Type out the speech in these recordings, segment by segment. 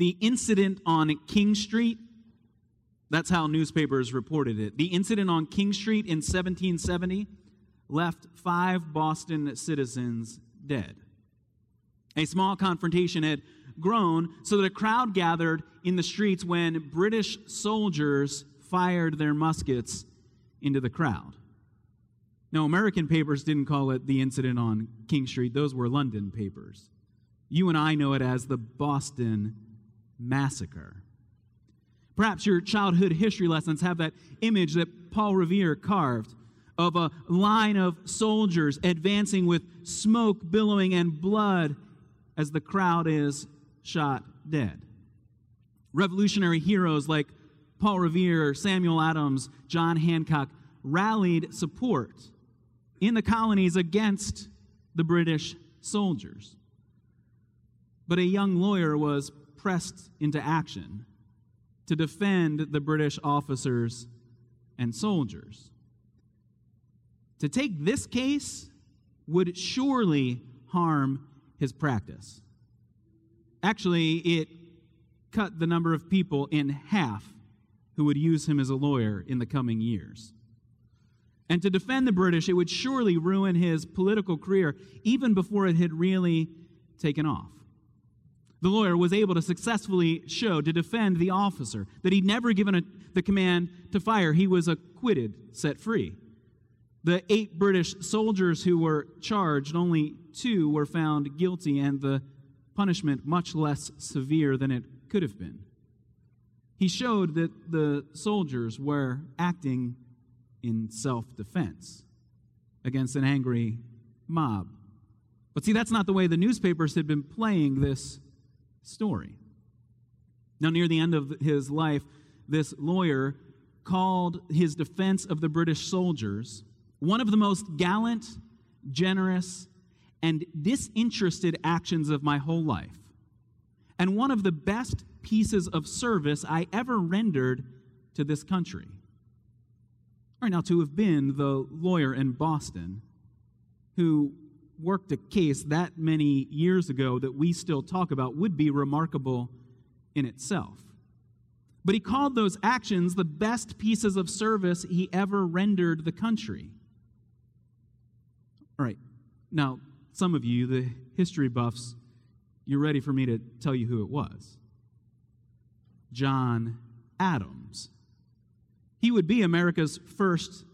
the incident on King Street, that's how newspapers reported it. The incident on King Street in 1770 left five Boston citizens dead. A small confrontation had grown so that a crowd gathered in the streets when British soldiers fired their muskets into the crowd. Now, American papers didn't call it the incident on King Street, those were London papers. You and I know it as the Boston Massacre. Perhaps your childhood history lessons have that image that Paul Revere carved of a line of soldiers advancing with smoke billowing and blood as the crowd is shot dead. Revolutionary heroes like Paul Revere, Samuel Adams, John Hancock rallied support in the colonies against the British soldiers. But a young lawyer was pressed into action to defend the British officers and soldiers. To take this case would surely harm his practice. Actually, it cut the number of people in half who would use him as a lawyer in the coming years. And to defend the British, it would surely ruin his political career even before it had really taken off. The lawyer was able to successfully show to defend the officer that he'd never given a, the command to fire. He was acquitted, set free. The eight British soldiers who were charged, only two were found guilty, and the punishment much less severe than it could have been. He showed that the soldiers were acting in self defense against an angry mob. But see, that's not the way the newspapers had been playing this story. Now, near the end of his life, this lawyer called his defense of the British soldiers one of the most gallant, generous, and disinterested actions of my whole life, and one of the best pieces of service I ever rendered to this country. All right, now, to have been the lawyer in Boston who worked a case that many years ago that we still talk about would be remarkable in itself. But he called those actions the best pieces of service he ever rendered the country. All right, now, some of you, the history buffs, you're ready for me to tell you who it was John Adams. He would be America's first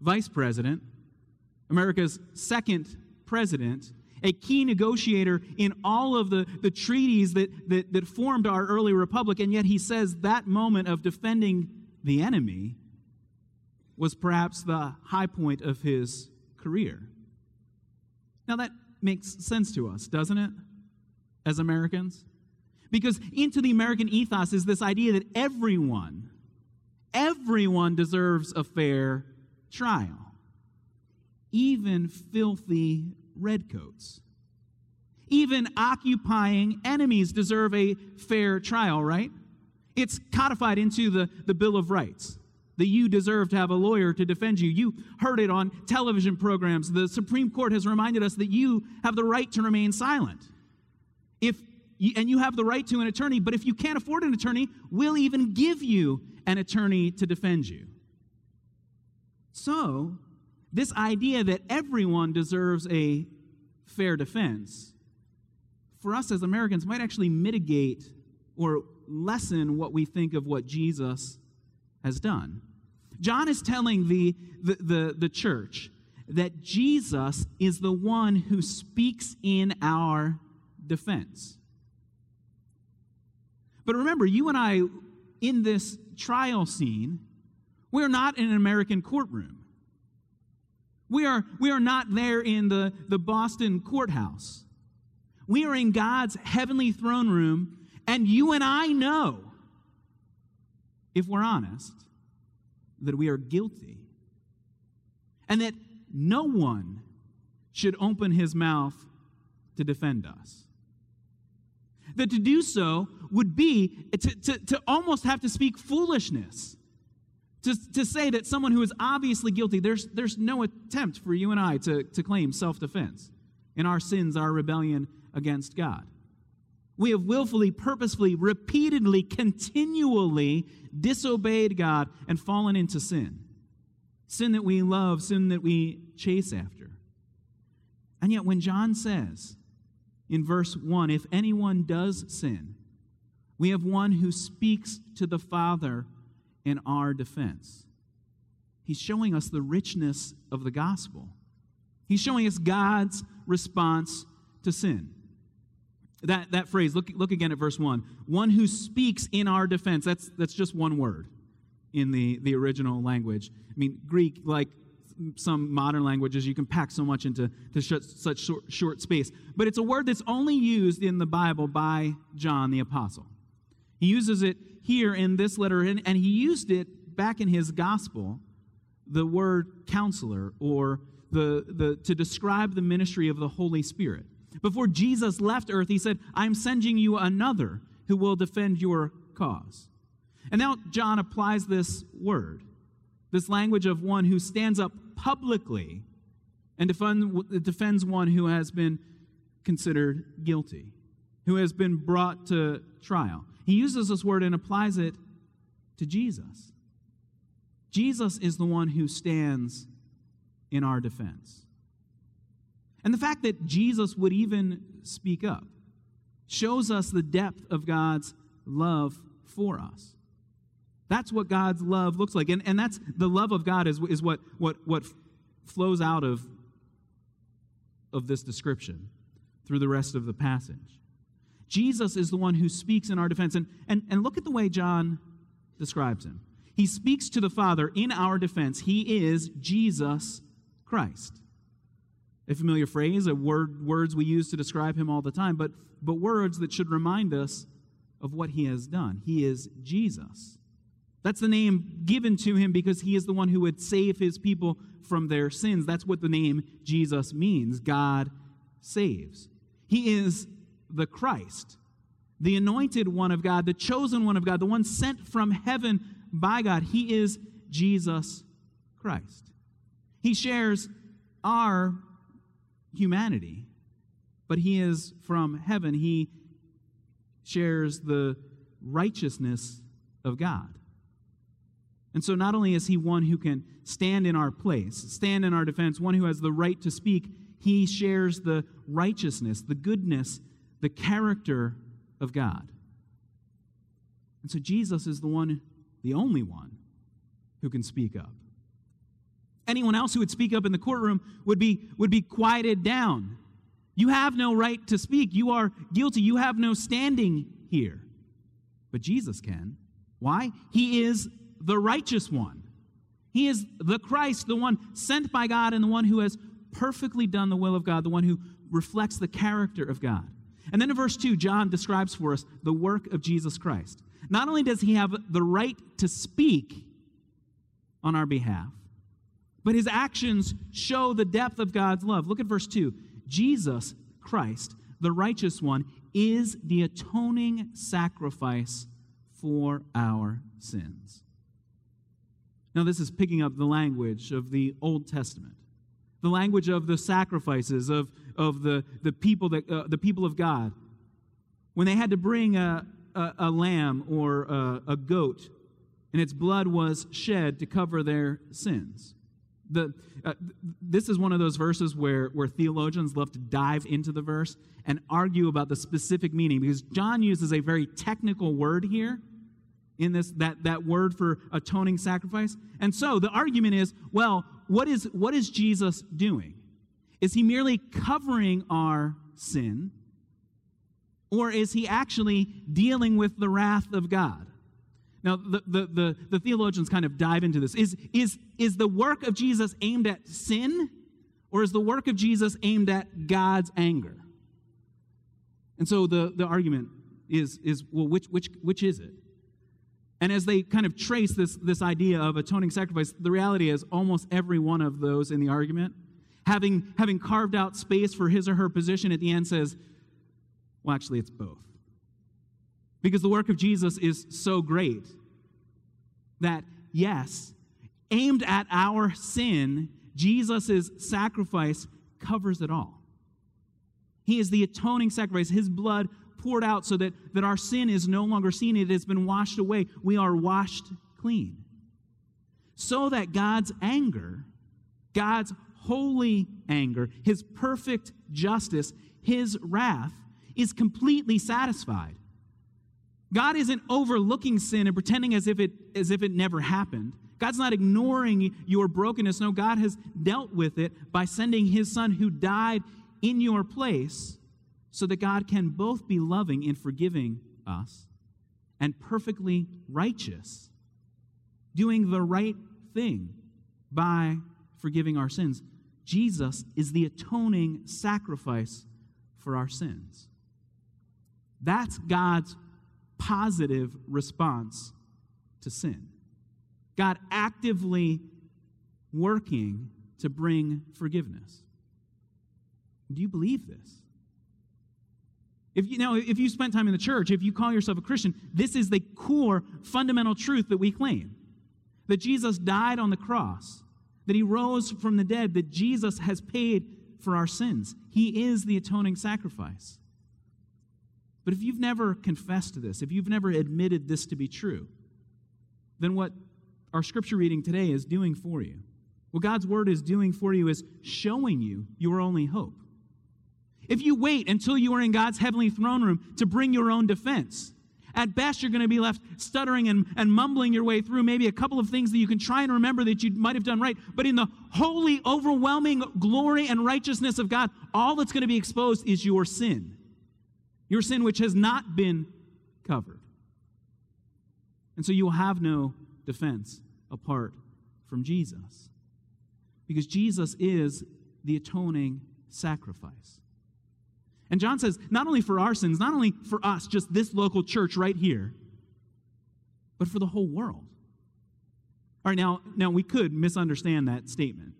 vice president, America's second president, a key negotiator in all of the, the treaties that, that, that formed our early republic, and yet he says that moment of defending the enemy was perhaps the high point of his career. Now, that makes sense to us, doesn't it, as Americans? Because into the American ethos is this idea that everyone, everyone deserves a fair trial, even filthy redcoats. Even occupying enemies deserve a fair trial, right? It's codified into the, the Bill of Rights that you deserve to have a lawyer to defend you. You heard it on television programs. The Supreme Court has reminded us that you have the right to remain silent. If you, and you have the right to an attorney, but if you can't afford an attorney, we'll even give you an attorney to defend you. So, this idea that everyone deserves a fair defense, for us as Americans, might actually mitigate or lessen what we think of what Jesus has done. John is telling the, the, the, the church that Jesus is the one who speaks in our defense. But remember, you and I, in this trial scene, we're not in an American courtroom. We are, we are not there in the, the Boston courthouse. We are in God's heavenly throne room, and you and I know, if we're honest, that we are guilty. And that no one should open his mouth to defend us. That to do so would be to, to, to almost have to speak foolishness to, to say that someone who is obviously guilty, there's, there's no attempt for you and I to, to claim self defense in our sins, our rebellion against God. We have willfully, purposefully, repeatedly, continually disobeyed God and fallen into sin. Sin that we love, sin that we chase after. And yet, when John says in verse 1, if anyone does sin, we have one who speaks to the Father in our defense. He's showing us the richness of the gospel. He's showing us God's response to sin. That, that phrase, look, look again at verse 1. One who speaks in our defense. That's, that's just one word in the, the original language. I mean, Greek, like some modern languages, you can pack so much into to such short, short space. But it's a word that's only used in the Bible by John the Apostle. He uses it here in this letter, and, he used it back in his gospel, the word counselor, or the, the, to describe the ministry of the Holy Spirit. Before Jesus left earth, he said, I'm sending you another who will defend your cause. And now John applies this word, this language of one who stands up publicly and defend, defends one who has been considered guilty, who has been brought to trial. He uses this word and applies it to Jesus. Jesus is the one who stands in our defense. And the fact that Jesus would even speak up shows us the depth of God's love for us. That's what God's love looks like. And, and that's the love of God is, is what, what, what flows out of, of this description through the rest of the passage. Jesus is the one who speaks in our defense. And, and, and look at the way John describes him. He speaks to the Father in our defense. He is Jesus Christ. A familiar phrase, a word, words we use to describe him all the time, but, but words that should remind us of what he has done. He is Jesus. That's the name given to him because he is the one who would save his people from their sins. That's what the name Jesus means God saves. He is the Christ, the anointed one of God, the chosen one of God, the one sent from heaven by God. He is Jesus Christ. He shares our humanity, but he is from heaven. He shares the righteousness of God. And so, not only is he one who can stand in our place, stand in our defense, one who has the right to speak, he shares the righteousness, the goodness, the character of God. And so, Jesus is the one, the only one, who can speak up. Anyone else who would speak up in the courtroom would be, would be quieted down. You have no right to speak. You are guilty. You have no standing here. But Jesus can. Why? He is the righteous one. He is the Christ, the one sent by God, and the one who has perfectly done the will of God, the one who reflects the character of God. And then in verse 2, John describes for us the work of Jesus Christ. Not only does he have the right to speak on our behalf, but his actions show the depth of God's love. Look at verse 2. Jesus Christ, the righteous one, is the atoning sacrifice for our sins. Now, this is picking up the language of the Old Testament, the language of the sacrifices of, of the, the, people that, uh, the people of God. When they had to bring a, a, a lamb or a, a goat, and its blood was shed to cover their sins. The, uh, this is one of those verses where, where theologians love to dive into the verse and argue about the specific meaning because John uses a very technical word here in this that, that word for atoning sacrifice. And so the argument is, well, what is what is Jesus doing? Is he merely covering our sin? Or is he actually dealing with the wrath of God? Now, the, the, the, the, theologians kind of dive into this. Is, is, is the work of Jesus aimed at sin, or is the work of Jesus aimed at God's anger? And so the, the argument is, is well, which, which, which is it? And as they kind of trace this, this idea of atoning sacrifice, the reality is almost every one of those in the argument, having, having carved out space for his or her position at the end, says, well, actually, it's both. Because the work of Jesus is so great that, yes, aimed at our sin, Jesus' sacrifice covers it all. He is the atoning sacrifice. His blood poured out so that, that our sin is no longer seen. It has been washed away. We are washed clean. So that God's anger, God's holy anger, his perfect justice, his wrath, is completely satisfied. God isn't overlooking sin and pretending as if it, as if it never happened. God's not ignoring your brokenness. No, God has dealt with it by sending his son who died in your place so that God can both be loving in forgiving us and perfectly righteous, doing the right thing by forgiving our sins. Jesus is the atoning sacrifice for our sins. That's God's positive response to sin. God actively working to bring forgiveness. Do you believe this? If you know, if you spent time in the church, if you call yourself a Christian, this is the core fundamental truth that we claim. That Jesus died on the cross, that he rose from the dead, that Jesus has paid for our sins. He is the atoning sacrifice. But if you've never confessed this, if you've never admitted this to be true, then what our scripture reading today is doing for you, what God's word is doing for you is showing you your only hope. If you wait until you are in God's heavenly throne room to bring your own defense, at best you're going to be left stuttering and, and mumbling your way through maybe a couple of things that you can try and remember that you might have done right. But in the holy, overwhelming glory and righteousness of God, all that's going to be exposed is your sin your sin which has not been covered. And so you will have no defense apart from Jesus. Because Jesus is the atoning sacrifice. And John says, not only for our sins, not only for us, just this local church right here, but for the whole world. All right, now, now we could misunderstand that statement.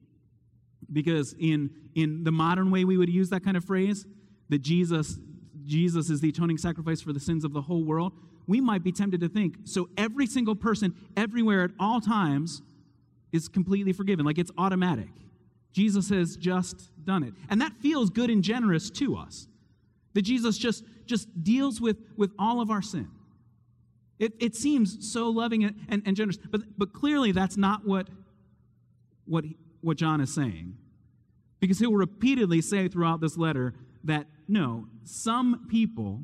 Because in, in the modern way we would use that kind of phrase, that Jesus Jesus is the atoning sacrifice for the sins of the whole world, we might be tempted to think so every single person, everywhere, at all times, is completely forgiven. Like it's automatic. Jesus has just done it. And that feels good and generous to us. That Jesus just, just deals with, with all of our sin. It, it seems so loving and, and, and generous. But, but clearly, that's not what, what, what John is saying. Because he'll repeatedly say throughout this letter that no, some people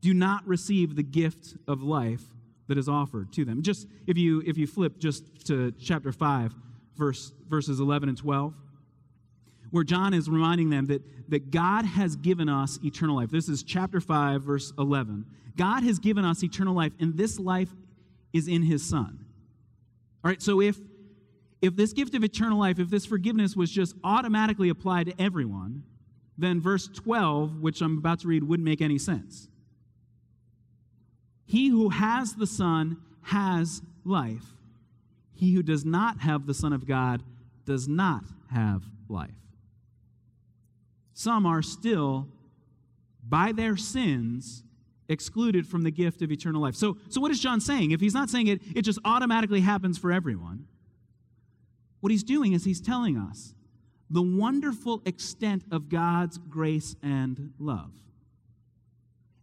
do not receive the gift of life that is offered to them. Just if you if you flip just to chapter 5 verse verses 11 and 12 where John is reminding them that that God has given us eternal life. This is chapter 5 verse 11. God has given us eternal life and this life is in his son. All right, so if if this gift of eternal life, if this forgiveness was just automatically applied to everyone, then verse 12, which I'm about to read, wouldn't make any sense. He who has the Son has life. He who does not have the Son of God does not have life. Some are still, by their sins, excluded from the gift of eternal life. So, so what is John saying? If he's not saying it, it just automatically happens for everyone. What he's doing is he's telling us the wonderful extent of God's grace and love.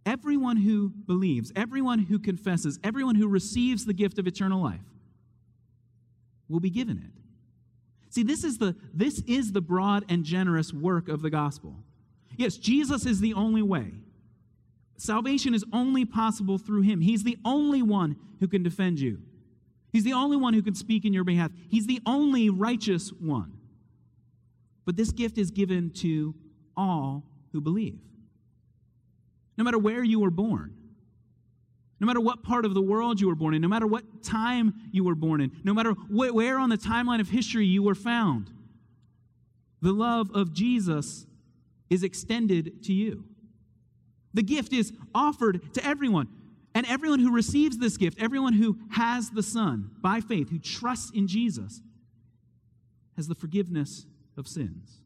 Everyone who believes, everyone who confesses, everyone who receives the gift of eternal life will be given it. See, this is the, this is the broad and generous work of the gospel. Yes, Jesus is the only way. Salvation is only possible through him. He's the only one who can defend you. He's the only one who can speak in your behalf. He's the only righteous one. But this gift is given to all who believe. No matter where you were born, no matter what part of the world you were born in, no matter what time you were born in, no matter wh- where on the timeline of history you were found, the love of Jesus is extended to you. The gift is offered to everyone. And everyone who receives this gift, everyone who has the Son by faith, who trusts in Jesus, has the forgiveness of sins.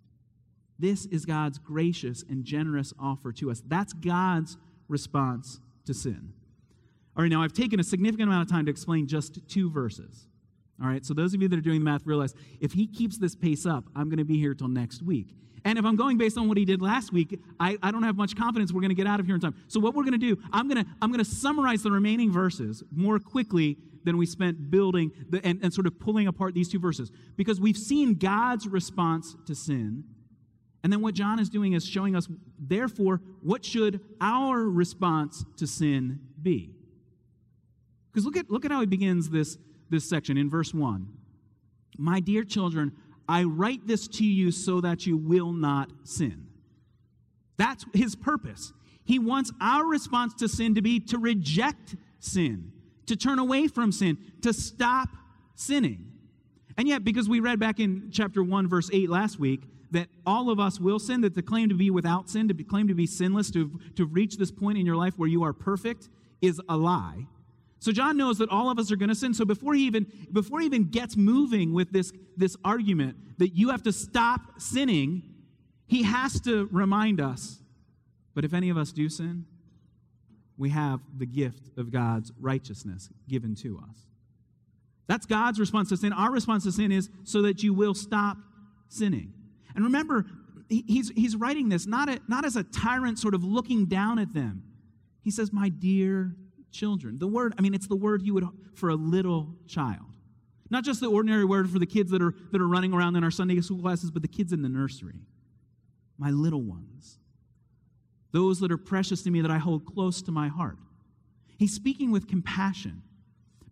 This is God's gracious and generous offer to us. That's God's response to sin. All right, now I've taken a significant amount of time to explain just two verses. All right, so those of you that are doing the math realize if he keeps this pace up, I'm going to be here till next week. And if I'm going based on what he did last week, I, I don't have much confidence we're going to get out of here in time. So what we're going to do, I'm going to I'm going to summarize the remaining verses more quickly than we spent building the, and, and sort of pulling apart these two verses because we've seen God's response to sin. And then what John is doing is showing us, therefore, what should our response to sin be? Because look at, look at how he begins this, this section in verse 1. My dear children, I write this to you so that you will not sin. That's his purpose. He wants our response to sin to be to reject sin, to turn away from sin, to stop sinning. And yet, because we read back in chapter 1, verse 8 last week, that all of us will sin, that to claim to be without sin, to be, claim to be sinless, to, to reach this point in your life where you are perfect, is a lie. So John knows that all of us are going to sin. So before he even before he even gets moving with this this argument that you have to stop sinning, he has to remind us. But if any of us do sin, we have the gift of God's righteousness given to us. That's God's response to sin. Our response to sin is so that you will stop sinning. And remember, he's, he's writing this not, a, not as a tyrant sort of looking down at them. He says, My dear children. The word, I mean, it's the word you would for a little child. Not just the ordinary word for the kids that are, that are running around in our Sunday school classes, but the kids in the nursery. My little ones. Those that are precious to me that I hold close to my heart. He's speaking with compassion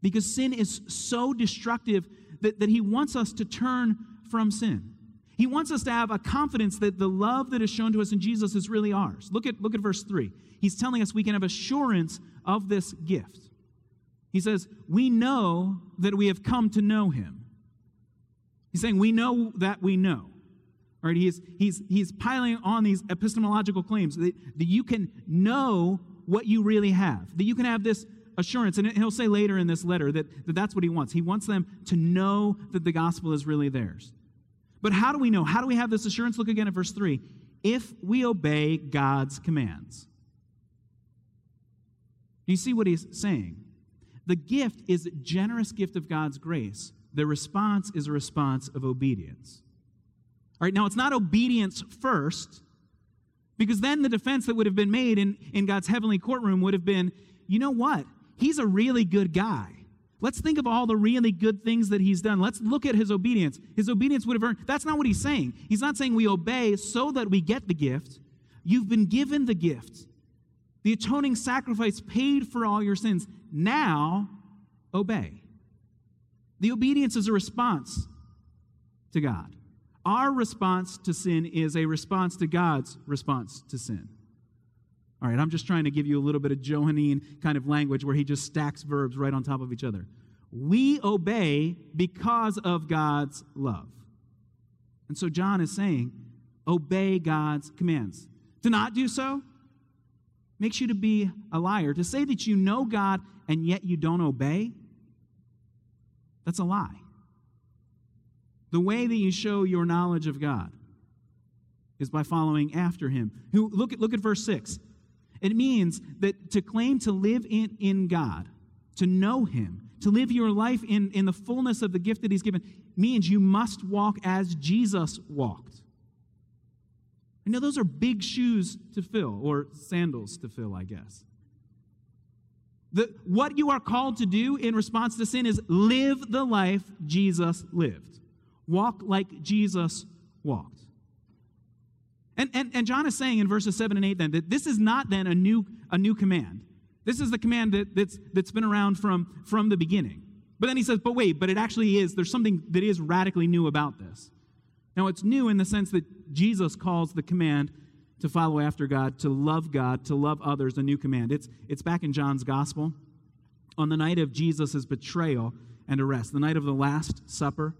because sin is so destructive that, that he wants us to turn from sin. He wants us to have a confidence that the love that is shown to us in Jesus is really ours. Look at, look at verse 3. He's telling us we can have assurance of this gift. He says, We know that we have come to know him. He's saying, We know that we know. All right, he's, he's, he's piling on these epistemological claims that, that you can know what you really have, that you can have this assurance. And he'll say later in this letter that, that that's what he wants. He wants them to know that the gospel is really theirs. But how do we know? How do we have this assurance? Look again at verse 3. If we obey God's commands. Do you see what he's saying? The gift is a generous gift of God's grace. The response is a response of obedience. All right, now it's not obedience first, because then the defense that would have been made in, in God's heavenly courtroom would have been you know what? He's a really good guy. Let's think of all the really good things that he's done. Let's look at his obedience. His obedience would have earned. That's not what he's saying. He's not saying we obey so that we get the gift. You've been given the gift. The atoning sacrifice paid for all your sins. Now, obey. The obedience is a response to God. Our response to sin is a response to God's response to sin. All right, I'm just trying to give you a little bit of Johannine kind of language where he just stacks verbs right on top of each other. We obey because of God's love. And so John is saying, obey God's commands. To not do so makes you to be a liar. To say that you know God and yet you don't obey, that's a lie. The way that you show your knowledge of God is by following after him. Who look at look at verse 6. It means that to claim to live in, in God, to know Him, to live your life in, in the fullness of the gift that He's given, means you must walk as Jesus walked. I know those are big shoes to fill, or sandals to fill, I guess. The, what you are called to do in response to sin is live the life Jesus lived. Walk like Jesus walked. And, and, and John is saying in verses 7 and 8 then that this is not then a new, a new command. This is the command that, that's, that's been around from, from the beginning. But then he says, but wait, but it actually is, there's something that is radically new about this. Now, it's new in the sense that Jesus calls the command to follow after God, to love God, to love others, a new command. It's, it's back in John's gospel. On the night of Jesus' betrayal and arrest, the night of the Last Supper,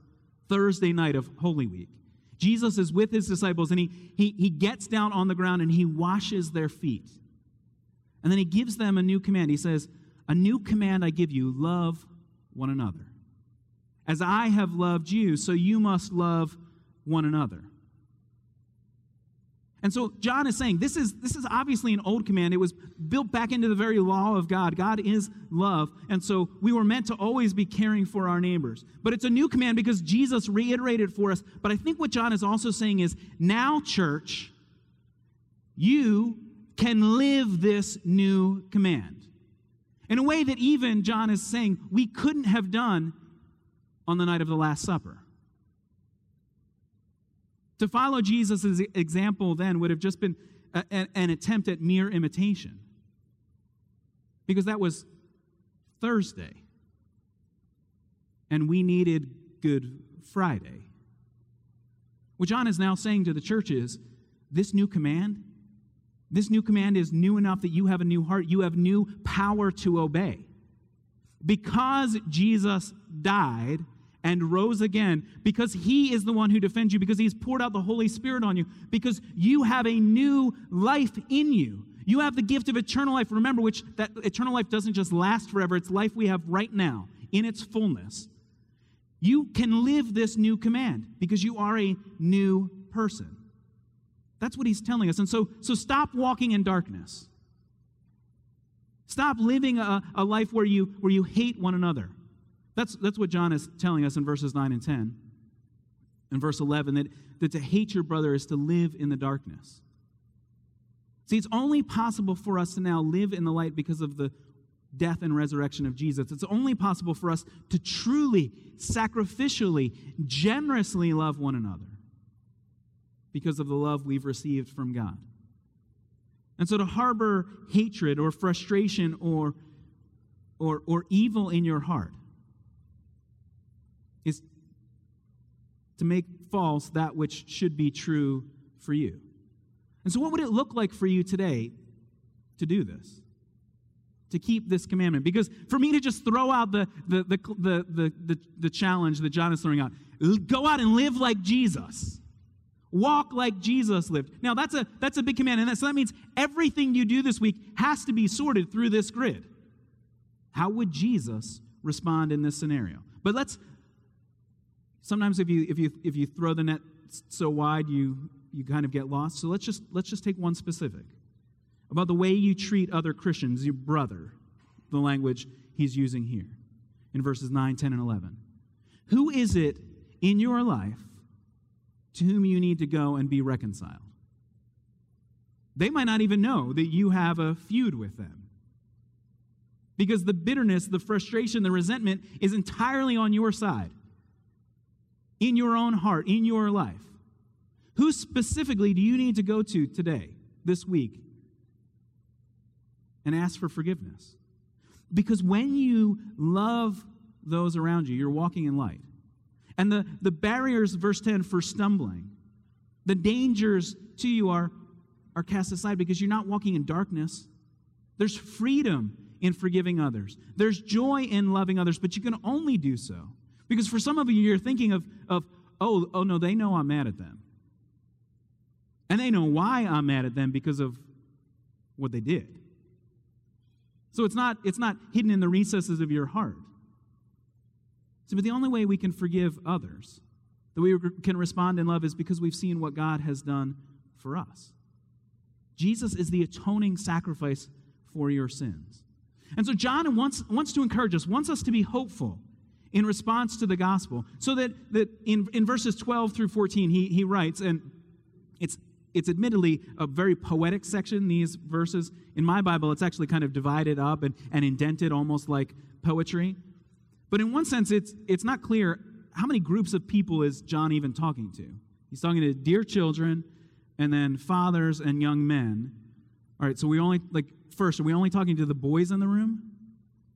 Thursday night of Holy Week. Jesus is with his disciples and he, he, he gets down on the ground and he washes their feet. And then he gives them a new command. He says, A new command I give you love one another. As I have loved you, so you must love one another. And so John is saying this is this is obviously an old command. It was built back into the very law of God. God is love. And so we were meant to always be caring for our neighbors. But it's a new command because Jesus reiterated for us. But I think what John is also saying is now church you can live this new command. In a way that even John is saying we couldn't have done on the night of the last supper. To follow Jesus' example then would have just been a, a, an attempt at mere imitation. Because that was Thursday. And we needed Good Friday. What John is now saying to the church is this new command, this new command is new enough that you have a new heart, you have new power to obey. Because Jesus died, and rose again because he is the one who defends you, because he's poured out the Holy Spirit on you, because you have a new life in you. You have the gift of eternal life. Remember, which that eternal life doesn't just last forever, it's life we have right now in its fullness. You can live this new command because you are a new person. That's what he's telling us. And so, so stop walking in darkness. Stop living a, a life where you, where you hate one another. That's, that's what John is telling us in verses 9 and 10. In verse 11, that, that to hate your brother is to live in the darkness. See, it's only possible for us to now live in the light because of the death and resurrection of Jesus. It's only possible for us to truly, sacrificially, generously love one another because of the love we've received from God. And so to harbor hatred or frustration or, or, or evil in your heart is to make false that which should be true for you. And so, what would it look like for you today to do this? To keep this commandment? Because for me to just throw out the, the, the, the, the, the, the challenge that John is throwing out, go out and live like Jesus. Walk like Jesus lived. Now that's a that's a big command, and that, so that means everything you do this week has to be sorted through this grid. How would Jesus respond in this scenario? But let's Sometimes if you if you if you throw the net so wide, you you kind of get lost. So let's just let's just take one specific about the way you treat other Christians, your brother, the language he's using here in verses 9, 10, and 11. Who is it in your life to whom you need to go and be reconciled? They might not even know that you have a feud with them. Because the bitterness, the frustration, the resentment is entirely on your side in your own heart, in your life? Who specifically do you need to go to today, this week, and ask for forgiveness? Because when you love those around you, you're walking in light. And the, the barriers, verse 10, for stumbling, the dangers to you are, are cast aside because you're not walking in darkness. There's freedom in forgiving others, there's joy in loving others, but you can only do so because for some of you, you're thinking of, of oh, oh no, they know I'm mad at them. And they know why I'm mad at them because of what they did. So it's not, it's not hidden in the recesses of your heart. So, but the only way we can forgive others, that we can respond in love, is because we've seen what God has done for us. Jesus is the atoning sacrifice for your sins. And so John wants, wants to encourage us, wants us to be hopeful in response to the gospel. So that, that in, in verses 12 through 14, he, he writes, and it's, it's admittedly a very poetic section, these verses. In my Bible, it's actually kind of divided up and, and indented almost like poetry. But in one sense, it's, it's not clear how many groups of people is John even talking to. He's talking to dear children and then fathers and young men. All right, so we only, like, first, are we only talking to the boys in the room?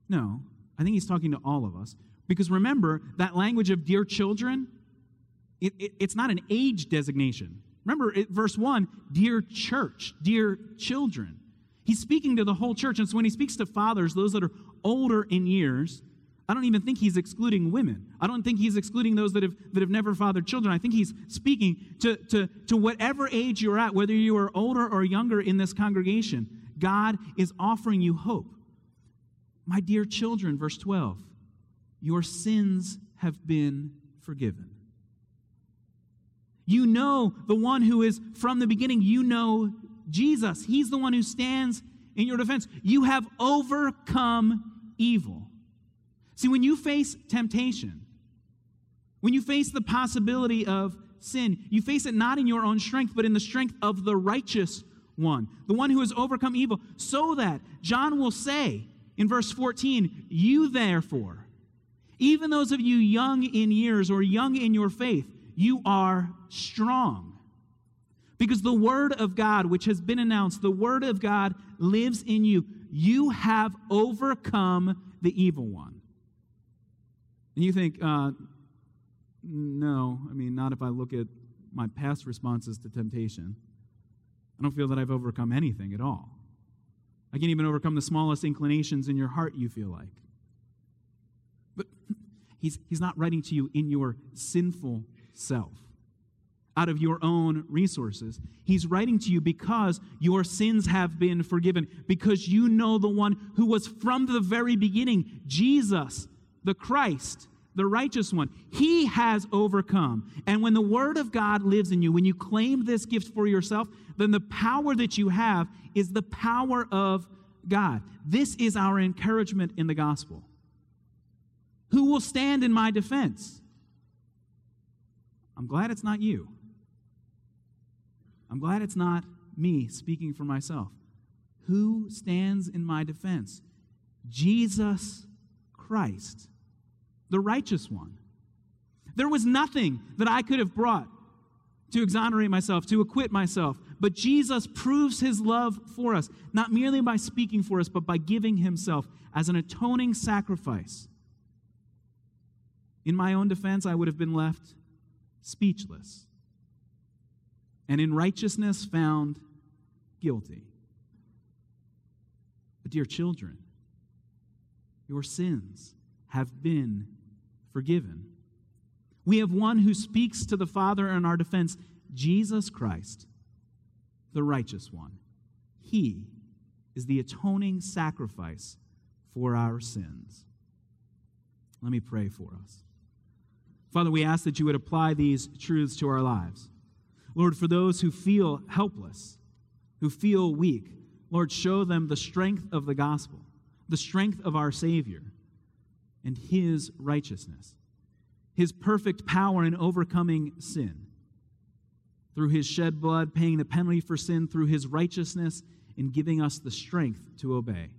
No. I think he's talking to all of us. Because remember, that language of dear children, it, it, it's not an age designation. Remember, it, verse 1 dear church, dear children. He's speaking to the whole church. And so when he speaks to fathers, those that are older in years, I don't even think he's excluding women. I don't think he's excluding those that have, that have never fathered children. I think he's speaking to, to, to whatever age you're at, whether you are older or younger in this congregation. God is offering you hope. My dear children, verse 12 your sins have been forgiven. You know the one who is from the beginning. You know Jesus. He's the one who stands in your defense. You have overcome evil. See, when you face temptation, when you face the possibility of sin, you face it not in your own strength, but in the strength of the righteous one, the one who has overcome evil, so that John will say in verse 14, You therefore, even those of you young in years or young in your faith, you are strong. Because the word of God, which has been announced, the word of God lives in you. You have overcome the evil one. And you think, uh, no, I mean, not if I look at my past responses to temptation. I don't feel that I've overcome anything at all. I can't even overcome the smallest inclinations in your heart, you feel like. He's, he's not writing to you in your sinful self, out of your own resources. He's writing to you because your sins have been forgiven, because you know the one who was from the very beginning, Jesus, the Christ, the righteous one. He has overcome. And when the Word of God lives in you, when you claim this gift for yourself, then the power that you have is the power of God. This is our encouragement in the gospel. Who will stand in my defense? I'm glad it's not you. I'm glad it's not me speaking for myself. Who stands in my defense? Jesus Christ the righteous one. There was nothing that I could have brought to exonerate myself, to acquit myself. But Jesus proves his love for us, not merely by speaking for us, but by giving himself as an atoning sacrifice. In my own defense, I would have been left speechless, and in righteousness found guilty. But, dear children, your sins have been forgiven. We have one who speaks to the Father in our defense Jesus Christ, the righteous one. He is the atoning sacrifice for our sins. Let me pray for us. Father, we ask that you would apply these truths to our lives. Lord, for those who feel helpless, who feel weak, Lord, show them the strength of the gospel, the strength of our Savior and his righteousness, his perfect power in overcoming sin. Through his shed blood, paying the penalty for sin, through his righteousness in giving us the strength to obey.